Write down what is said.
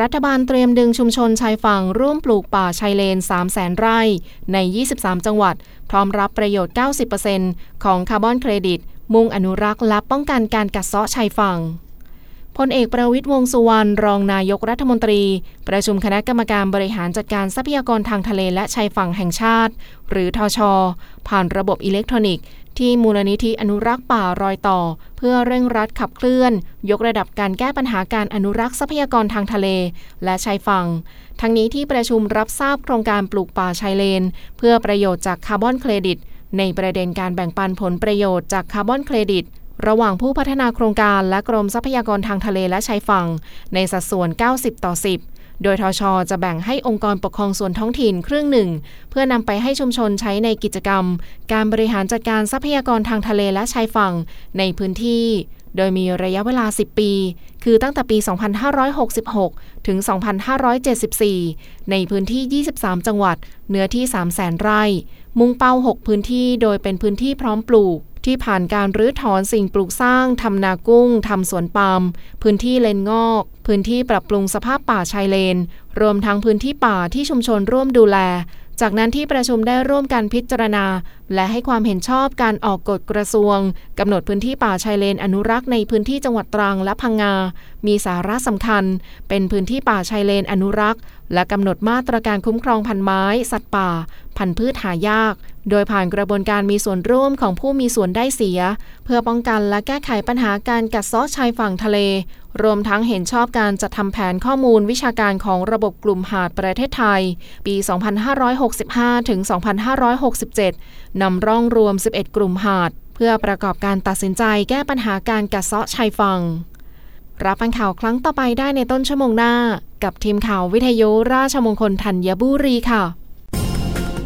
รัฐบาลเตรียมดึงชุมชนชายฝั่งร่วมปลูกป่าชายเลน 3 0 0แสนไร่ใน 23 จังหวัด พร้อมรับประโยชน์ 90%ของคาร์บอนเครดิต มุ่งอนุรักษ์และป้องกันการกัดเซาะชายฝั่ง พลเอกประวิตรวงษ์สุวรรณรองนายกรัฐมนตรี ประชุมคณะกรรมการบริหารจัดการทรัพยากรทางทะเลและชายฝั่งแห่งชาติ หรือทชผ่านระบบอิเล็กทรอนิกส์ ที่มูลนิธิอนุรักษ์ป่ารอยต่อ เพื่อเร่งรัดขับเคลื่อน ยกระดับการแก้ปัญหาการอนุรักษ์ทรัพยากรทางทะเลและชายฝั่งทั้งนี้ที่ประชุมรับทราบโครงการปลูกป่าชายเลน เพื่อประโยชน์จากคาร์บอนเครดิต ในประเด็นการแบ่งปันผลประโยชน์จากคาร์บอนเครดิต ระหว่างผู้พัฒนาโครงการและกรมทรัพยากรทางทะเลและชายฝั่ง ในสัดส่วน 90 ต่อ 10 โดยทชจะแบ่งให้องค์กรปกครองส่วนท้องถิ่นครึ่งหนึ่ง เพื่อนำไปให้ชุมชนใช้ในกิจกรรม การบริหารจัดการทรัพยากรทางทะเลและชายฝั่งในพื้นที่ โดยมีระยะเวลา 10 ปี คือตั้งแต่ปี 2566 ถึง 2574 ในพื้นที่ 23 จังหวัด เนื้อที่ 300,000 ไร่ มุ่งเป้า 6 พื้นที่ โดยเป็นพื้นที่พร้อมปลูก ที่ผ่านการรื้อถอนสิ่งปลูกสร้างทำนากุ้งทำสวนปาล์มพื้นที่เลนงอก พื้นที่ปรับปรุงสภาพป่าชายเลน รวมทั้งพื้นที่ป่าที่ชุมชนร่วมดูแล จากนั้นที่ประชุมได้ร่วมกันพิจารณา และให้ความเห็นชอบการออกกฎกระทรวงกำหนดพื้นที่ป่าชายเลนอนุรักษ์ในพื้นที่จังหวัดตรังและพังงา มีสาระสำคัญ เป็นพื้นที่ป่าชายเลนอนุรักษ์ และกำหนดมาตรการคุ้มครองพันไม้ สัตว์ป่า พันธุ์พืชหายาก โดยผ่านกระบวนการมีส่วนร่วมของผู้มีส่วนได้เสีย เพื่อป้องกันและแก้ไขปัญหาการกัดเซาะชายฝั่งทะเล รวมทั้งเห็นชอบการจัดทำแผนข้อมูลวิชาการของระบบกลุ่มหาดประเทศไทย ปี 2565 ถึง 2567 นำร่องรวม 11 กลุ่มหาด เพื่อประกอบการตัดสินใจแก้ปัญหาการกัดเซาะชายฝั่งรับฟังข่าวครั้งต่อไปได้ในต้นชั่วโมงหน้า กับทีมข่าววิทยุราชมงคลธัญบุรีค่ะ